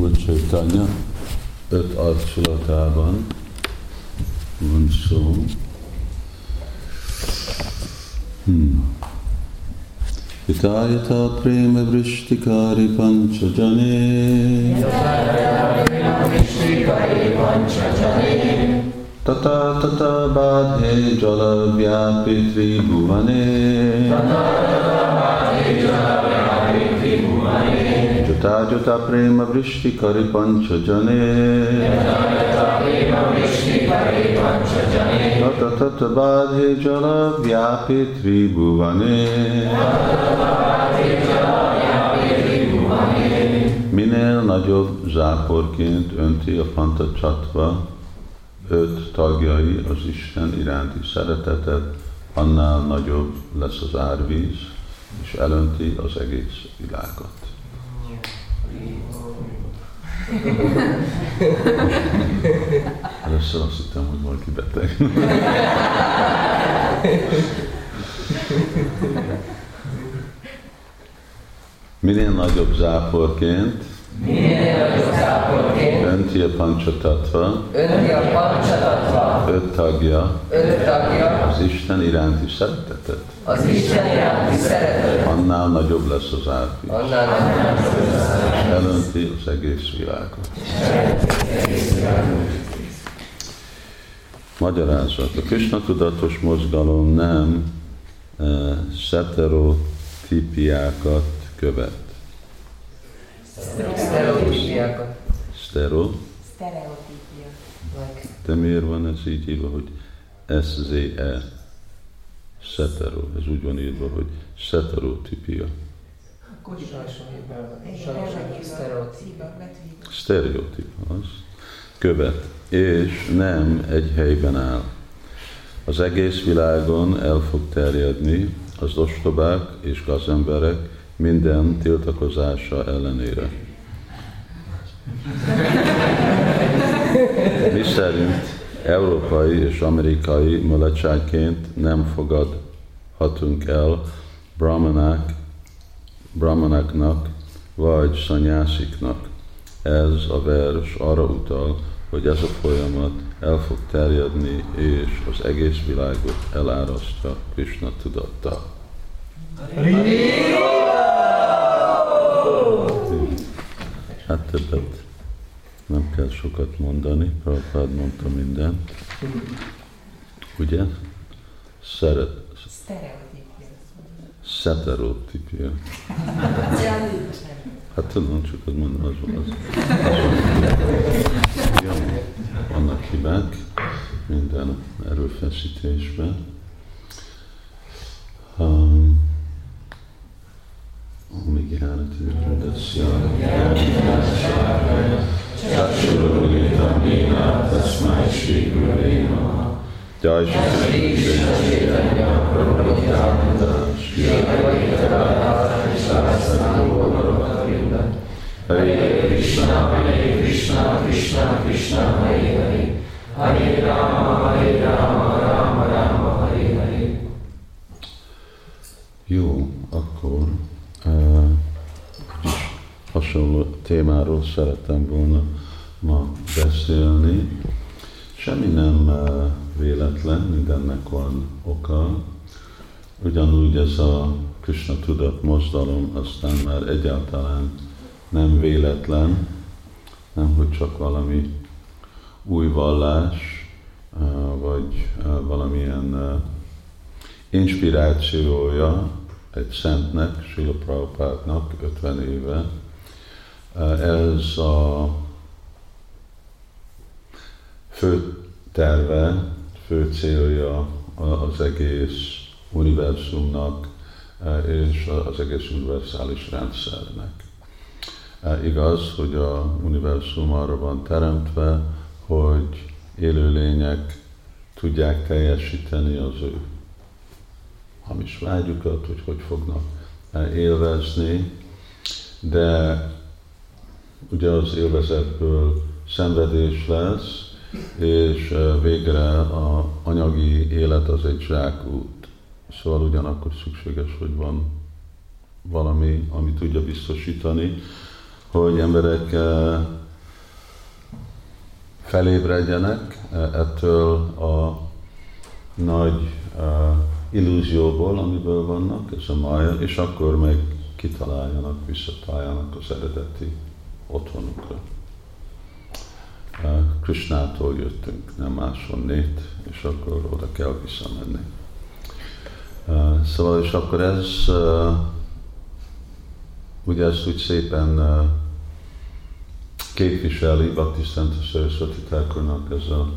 Úr Csaitanya öt arculatában van szó. Hmm. Yata prema vrishtikari panchajane Tata tata badhe jala vyapi tribhuvane Jata jata prema vrishtikari panchajane Tata tata badhe jala vyapi tribhuvane Minél nagyobb záporként önti a Panta Csatva öt tagjai az Isten iránti szeretetet, annál nagyobb lesz az árvíz, és elönti az egész világot. Először azt hittem, hogy valaki beteg. Minél nagyobb záporként? Minél nagyobb záporként? Önti a pancsatatva, önti a pancsatatva, öt tagja. Öt tagja, az Isten iránti szeretetet, az Isten iránti szeretet, annál nagyobb lesz az árvíz. annál nagyobb és elönti az egész világot. Magyarázat. A Krishna tudatos mozgalom nem uh, sztereotípiákat követ. sztereotípiákat. Sztero, Sztereotípia. Like, de miért van ez így írva, hogy SZE? Szetero. Ez úgy van írva, hogy sztereotípia. Sztereotíp az. Követ. És nem egy helyben áll. Az egész világon el fog terjedni az ostobák és gazemberek minden tiltakozása ellenére. Mi szerint európai és amerikai mulatságként nem fogadhatunk el brahmanák, brahmanáknak vagy szanyásziknak. Ez a vers arra utal, hogy ez a folyamat el fog terjedni, és az egész világot elárasztja Krishna tudattal. Hát többet nem kell sokat mondani, Prabhupád mondta mindent. Ugye? Szeret, Sztereotípia. szeterotípia. Hát tudom, csak azt mondom, az van. Az, az vannak hibák minden erőfeszítésben. Um, Om Gyánati Vindasya Chakshurulita Nina Tasmai Shri Gurave Namaha Jai Shri Krishna Chaitanya Prabhu Nityananda Shri Hare Krishna Hare Krishna Krishna Krishna Hare Hare Hare Rama Hare Rama Rama Rama Hare Hare Jó, akkor uh, hasonló témáról szerettem volna ma beszélni. Semmi nem uh, véletlen, mindennek van oka. Ugyanúgy ez a Krishna tudat mozdalom aztán már egyáltalán nem véletlen, nem hogy csak valami új vallás, uh, vagy uh, valamilyen inspirációja egy szentnek, Prabhupádnak 50 éve. Ez a fő terve, fő célja az egész univerzumnak és az egész univerzális rendszernek. Igaz, hogy a univerzum arra van teremtve, hogy élőlények tudják teljesíteni az ő hamis vágyukat, hogy hogy fognak élvezni, de ugye az élvezetből szenvedés lesz, és végre a anyagi élet az egy zsákút. Szóval ugyanakkor szükséges, hogy van valami, ami tudja biztosítani, hogy emberek felébredjenek ettől a nagy illúzióból, amiből vannak, ez a mája, és akkor meg kitaláljanak, visszataláljanak az eredeti otthonukra. Krishnától jöttünk, nem máshonnét, és akkor oda kell visszamenni. Szóval, és akkor ez, ugye ezt úgy szépen képviseli Bhakti Szent Thakurnak ez a,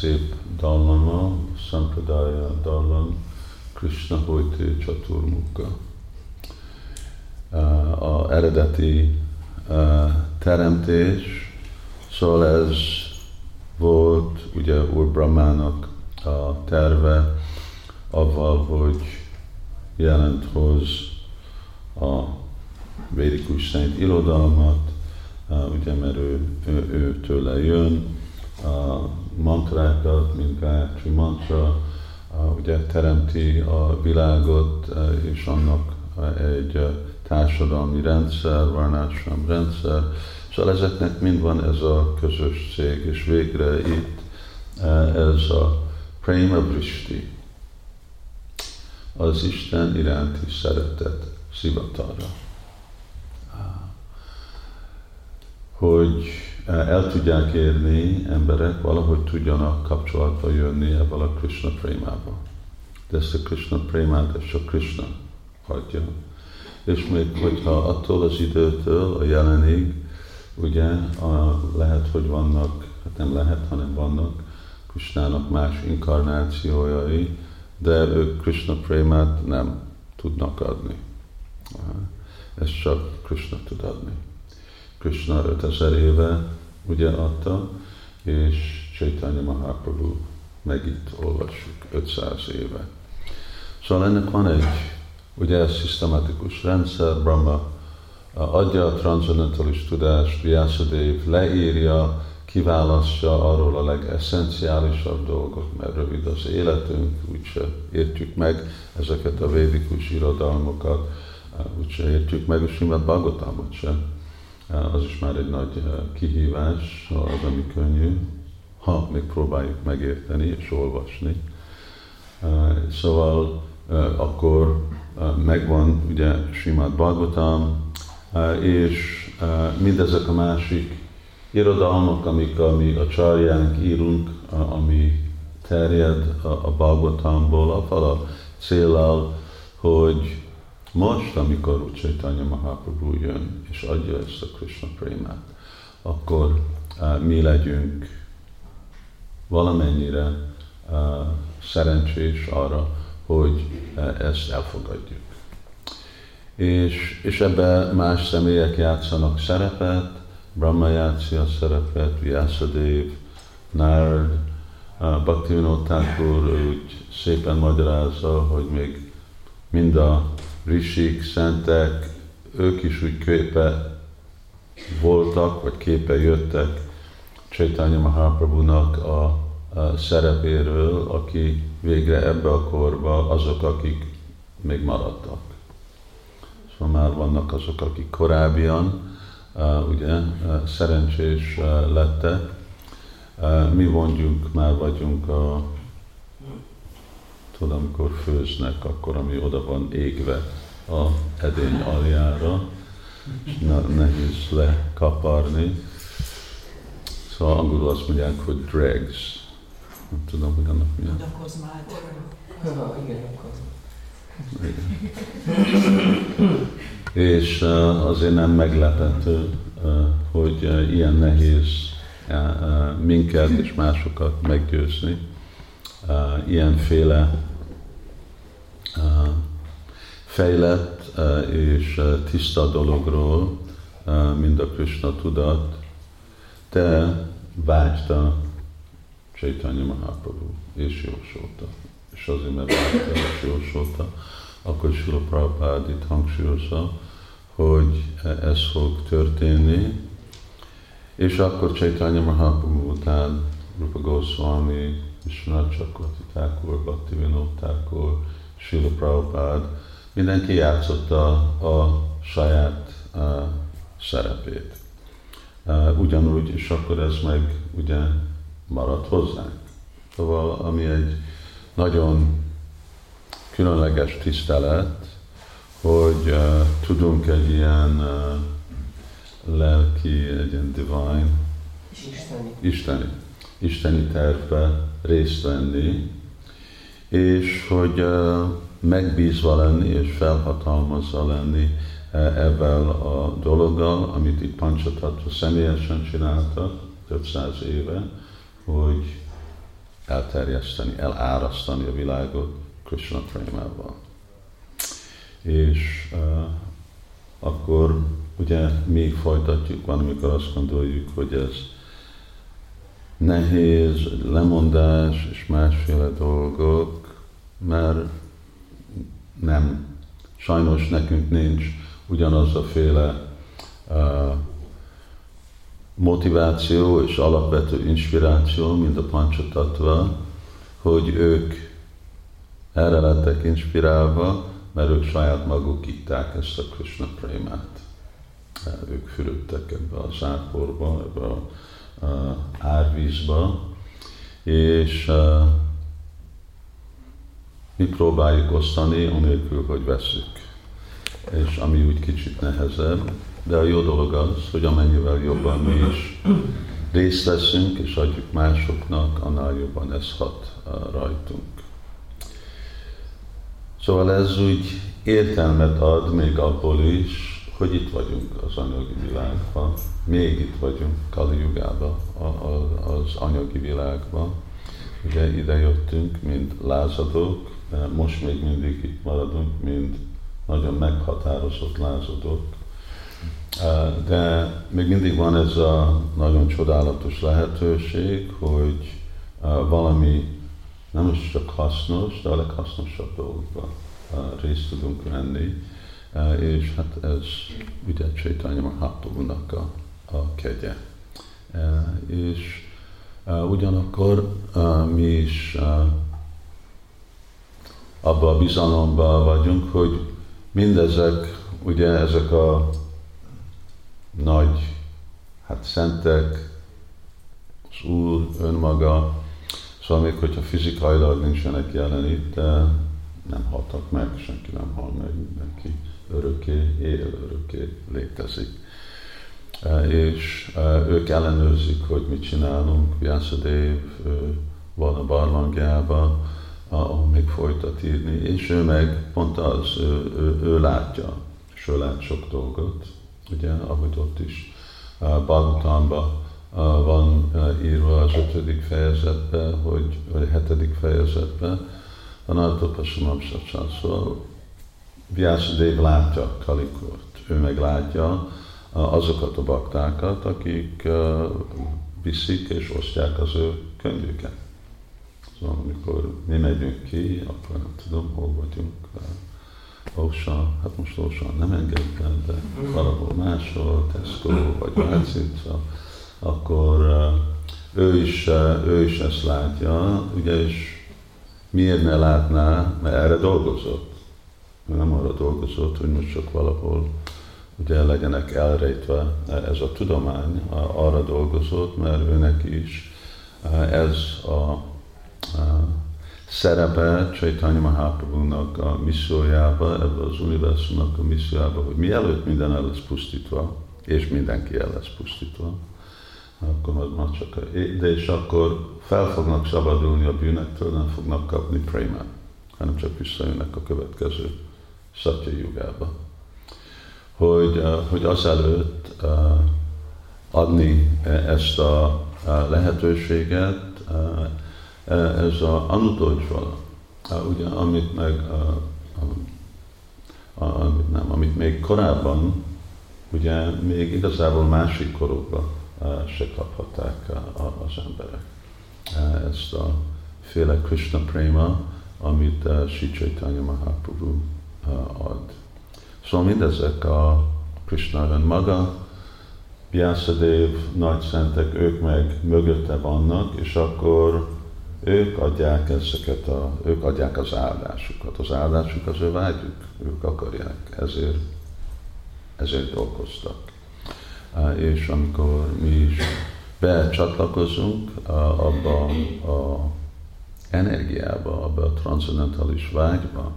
szép dallama, Sampradaya dallam, Krishna Hoyti Chaturmukha. A eredeti teremtés, szóval ez volt ugye Úr Brahmának a terve, avval, hogy jelent hoz a védikus szent irodalmat, ugye, mert ő, ő, ő tőle jön, a mantrákat, mint Gayatri mantra, ugye teremti a világot, és annak egy társadalmi rendszer, varnásram rendszer, szóval ezeknek mind van ez a közös cég, és végre itt ez a prema bristi, az Isten iránti szeretet szivatarra. Hogy el tudják érni emberek, valahogy tudjanak kapcsolatba jönni ebből a Krishna prémába. De ezt a Krishna prémát, ezt csak Krishna hagyja. És még hogyha attól az időtől a jelenig, ugye a, lehet, hogy vannak, hát nem lehet, hanem vannak Krishnának más inkarnációjai, de ők Krishna prémát nem tudnak adni. Ezt csak Krishna tud adni. Krishna 5000 éve ugye adta, és Chaitanya Mahaprabhu meg itt olvassuk 500 éve. Szóval ennek van egy, ugye ez szisztematikus rendszer, Brahma adja a transzendentális tudást, Vyasadeva leírja, kiválasztja arról a legesszenciálisabb dolgot, mert rövid az életünk, úgyse értjük meg ezeket a védikus irodalmokat, úgyse értjük meg a Simad Bhagavatamot se. Az is már egy nagy kihívás, az, ami könnyű, ha még próbáljuk megérteni és olvasni. Szóval akkor megvan ugye Simad Bhagavatam, és mindezek a másik irodalmak, amik ami a csarjánk írunk, ami terjed a, Bhagavatamból, avval a célral, hogy most, amikor úgy Chaitanya Mahaprabhu jön és adja ezt a Krishna prémát, akkor uh, mi legyünk valamennyire szerencsés arra, hogy uh, ezt elfogadjuk. És, és ebben más személyek játszanak szerepet, Brahma játszi a szerepet, Vyasadev, Nárd, Bhaktivinoda úgy szépen magyarázza, hogy még mind a rishik, szentek, ők is úgy képe voltak, vagy képe jöttek Chaitanya Mahaprabhu-nak a, a szerepéről, aki végre ebbe a korba azok, akik még maradtak. Szóval már vannak azok, akik korábbian ugye szerencsés lettek. Mi mondjuk már vagyunk a tudod, amikor főznek, akkor ami oda van égve a edény aljára, és nehéz lekaparni. Szóval angolul azt mondják, hogy dregs. Nem tudom, hogy annak mi a... Igen, és azért nem meglepető, hogy ilyen nehéz minket és másokat meggyőzni. Ilyenféle fejlett és tiszta dologról, mind a Krishna tudat, te vágyta Chaitanya Mahaprabhu, és jósolta. És azért, mert vágyta és jósolta, akkor Sula Prabhupád itt hangsúlyozza, hogy ez fog történni, és akkor Chaitanya Mahaprabhu után Rupa Goswami, Vishwanath Chakravarti Thakur, Bhaktivinoda Thakur, Srila Prabhupád, mindenki játszotta a saját uh, szerepét. Ugyanúgy, és akkor ez meg ugye marad hozzánk. Szóval, ami egy nagyon különleges tisztelet, hogy uh, tudunk egy ilyen uh, lelki, egy ilyen divine, Isteni. isteni, isteni tervbe részt venni, és hogy uh, megbízva lenni és felhatalmazva lenni ebben a dologgal, amit itt Pancsatatva személyesen csináltak több száz éve, hogy elterjeszteni, elárasztani a világot Krishna prémával. És uh, akkor ugye mi folytatjuk, van, amikor azt gondoljuk, hogy ez nehéz, lemondás és másféle dolgok, mert nem, sajnos nekünk nincs ugyanaz a féle uh, motiváció és alapvető inspiráció, mint a Panchatatva, hogy ők erre lettek inspirálva, mert ők saját maguk itták ezt a Krishna prémát. Ők fürödtek ebbe a záporba, ebbe a, a árvízba, és uh, mi próbáljuk osztani, anélkül, hogy veszük. És ami úgy kicsit nehezebb, de a jó dolog az, hogy amennyivel jobban mi is részt veszünk, és adjuk másoknak, annál jobban ez hat rajtunk. Szóval ez úgy értelmet ad még abból is, hogy itt vagyunk az anyagi világban, még itt vagyunk Kali Jugában, az anyagi világban. Ugye ide jöttünk, mint lázadók, most még mindig itt maradunk, mint nagyon meghatározott lázadók. De még mindig van ez a nagyon csodálatos lehetőség, hogy valami nem is csak hasznos, de a leghasznosabb dolgokban részt tudunk venni, és hát ez ugye Csaitanya Mahaprabhu-nak a, a kegye. És ugyanakkor mi is abban a bizalomban vagyunk, hogy mindezek, ugye ezek a nagy, hát szentek, az Úr önmaga, szóval még hogyha fizikailag nincsenek jelen itt, nem haltak meg, senki nem hal meg, mindenki örökké él, örökké létezik. E, és e, ők ellenőrzik, hogy mit csinálunk. Vyasadév van a barlangjában, ahol még folytat írni, és ő meg pont az, ő, ő, ő látja, és ő lát sok dolgot, ugye, ahogy ott is Bhagavatamban van írva az ötödik fejezetben, hogy, vagy hetedik fejezetben, a Nartopasumam Szóval Vyasadév látja Kalikort, ő meg látja azokat a baktákat, akik viszik és osztják az ő könyvüket. Szóval amikor mi megyünk ki, akkor nem tudom, hol vagyunk. Ósa, hát most Ósa nem engedett el, de valahol máshol, Tesco vagy Vácica, akkor ő is, ő is ezt látja, ugye, és miért ne látná, mert erre dolgozott. Mert nem arra dolgozott, hogy most csak valahol ugye legyenek elrejtve ez a tudomány, arra dolgozott, mert őnek is ez a szerepe Csaitanya Mahaprabhu-nak a missziójába, ebbe az univerzumnak a missziójába, hogy mielőtt minden el lesz pusztítva, és mindenki el lesz pusztítva, akkor majd már csak a, de és akkor fel fognak szabadulni a bűnektől, nem fognak kapni prémát, hanem csak visszajönnek a következő szatya jugába. Hogy, hogy azelőtt adni ezt a lehetőséget, ez a anutócsvala, ugye, amit meg, amit nem, amit még korábban, ugye még igazából másik korokban se kaphatták az emberek. Ezt a féle Krishna Prema, amit Sri Chaitanya Mahaprabhu ad. Szóval mindezek a Krishna önmaga, Vyasadev, nagy szentek, ők meg mögötte vannak, és akkor ők adják ezeket a, ők adják az áldásukat. Az áldásuk az ő vágyuk, ők akarják, ezért, ezért dolgoztak. és amikor mi is becsatlakozunk abba a energiába, abba a transzendentális vágyba,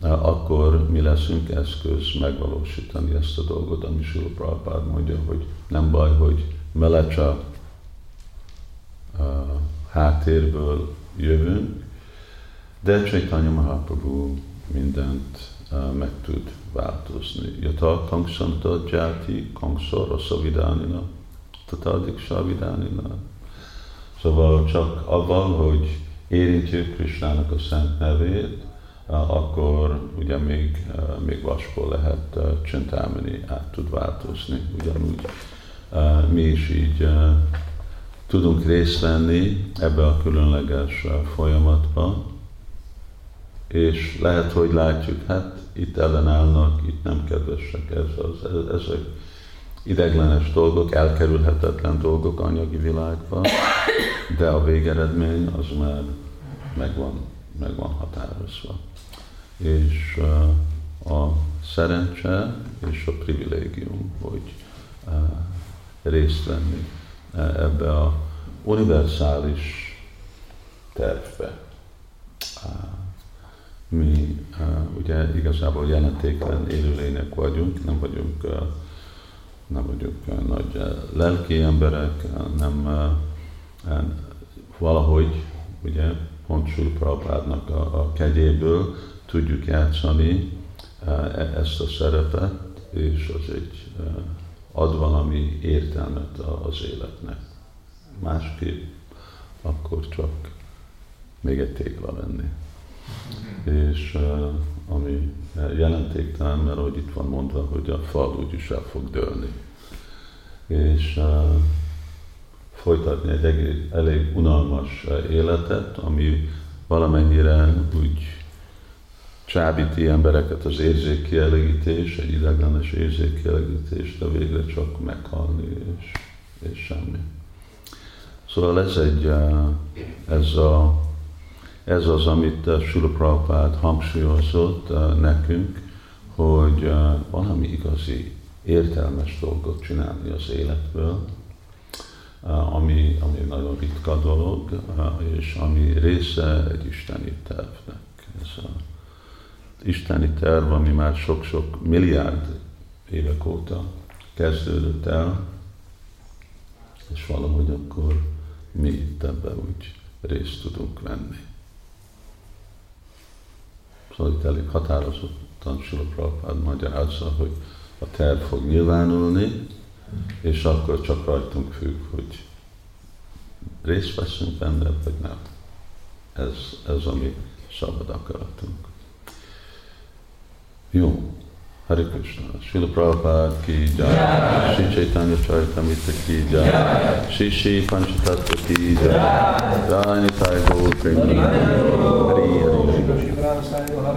akkor mi leszünk eszköz megvalósítani ezt a dolgot, ami Sula Prabhupád mondja, hogy nem baj, hogy melecsa háttérből jövünk, de Chaitanya Mahaprabhu mindent uh, meg tud változni. Yata kangsanta jati kangsara savidánina, tatadik savidánina. Szóval csak avval, hogy érintjük Krisnának a szent nevét, akkor ugye még, még vasból lehet csintámini, át tud változni. Ugyanúgy mi is így tudunk részt venni ebbe a különleges folyamatba, és lehet, hogy látjuk, hát itt ellenállnak, itt nem kedvesek, ez az, ezek ideglenes dolgok, elkerülhetetlen dolgok anyagi világban, de a végeredmény az már megvan, megvan határozva. És uh, a szerencse és a privilégium, hogy uh, részt venni ebbe a univerzális tervbe. Mi ugye igazából jelentéklen élőlények vagyunk, nem vagyunk nem vagyunk nagy lelki emberek, nem valahogy, ugye, pont Sula Prabhupádnak a, a kegyéből tudjuk játszani e, ezt a szerepet, és az egy ad valami értelmet az életnek. Másképp akkor csak még egy tégla lenni. És ami jelentéktelen, mert ahogy itt van mondva, hogy a fal úgyis el fog dőlni. És folytatni egy egész, elég unalmas életet, ami valamennyire úgy csábíti embereket az érzékkielégítés, egy ideglenes érzékkielégítés, de végre csak meghalni és, és semmi. Szóval ez egy, eh, ez, a, ez az, amit Sula Prabhupád hangsúlyozott eh, nekünk, hogy eh, valami igazi értelmes dolgot csinálni az életből, ami, ami nagyon ritka dolog, és ami része egy isteni tervnek. Ez a isteni terv, ami már sok-sok milliárd évek óta kezdődött el, és valahogy akkor mi itt ebbe úgy részt tudunk venni. Szóval itt elég határozottan Sula Prabhupád magyarázza, hogy a terv fog nyilvánulni, és akkor csak rajtunk függ, hogy részt veszünk benne, vagy nem. Ez, ez a mi szabad akaratunk. Jó. Hare Krishna. Srila Prabhupada ki jai. Sri Chaitanya Charitamrita ki jai. Sri Sri Panchatattva ki jai. Jai Nitai Gaur. Hari Hari.